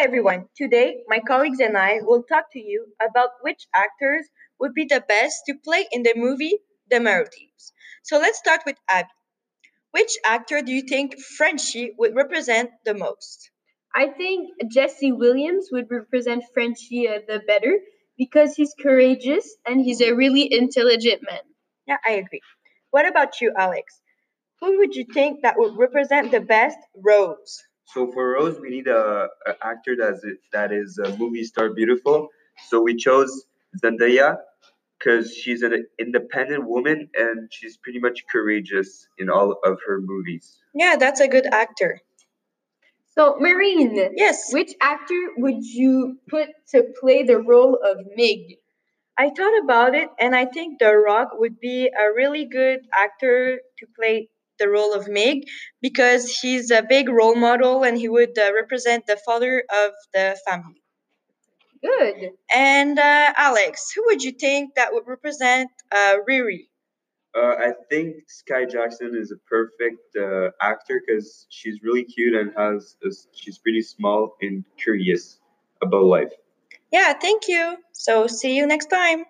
everyone. Today, my colleagues and I will talk to you about which actors would be the best to play in the movie The Marrow Thieves. So let's start with Abby. Which actor do you think Frenchie would represent the most? I think Jesse Williams would represent Frenchie uh, the better because he's courageous and he's a really intelligent man. Yeah, I agree. What about you, Alex? Who would you think that would represent the best Rose? So for Rose, we need a, a actor that's that is a movie star beautiful. So we chose Zendaya because she's an independent woman and she's pretty much courageous in all of her movies. Yeah, that's a good actor. So, Marine, Yes, which actor would you put to play the role of Miig? I thought about it, and I think The Rock would be a really good actor to play the role of Miig because he's a big role model and he would uh, represent the father of the family. Good. And uh, Alex, who would you think that would represent uh, Riri? Uh, I think Skai Jackson is a perfect uh, actor because she's really cute and has a, she's pretty small and curious about life. Yeah, thank you. So see you next time.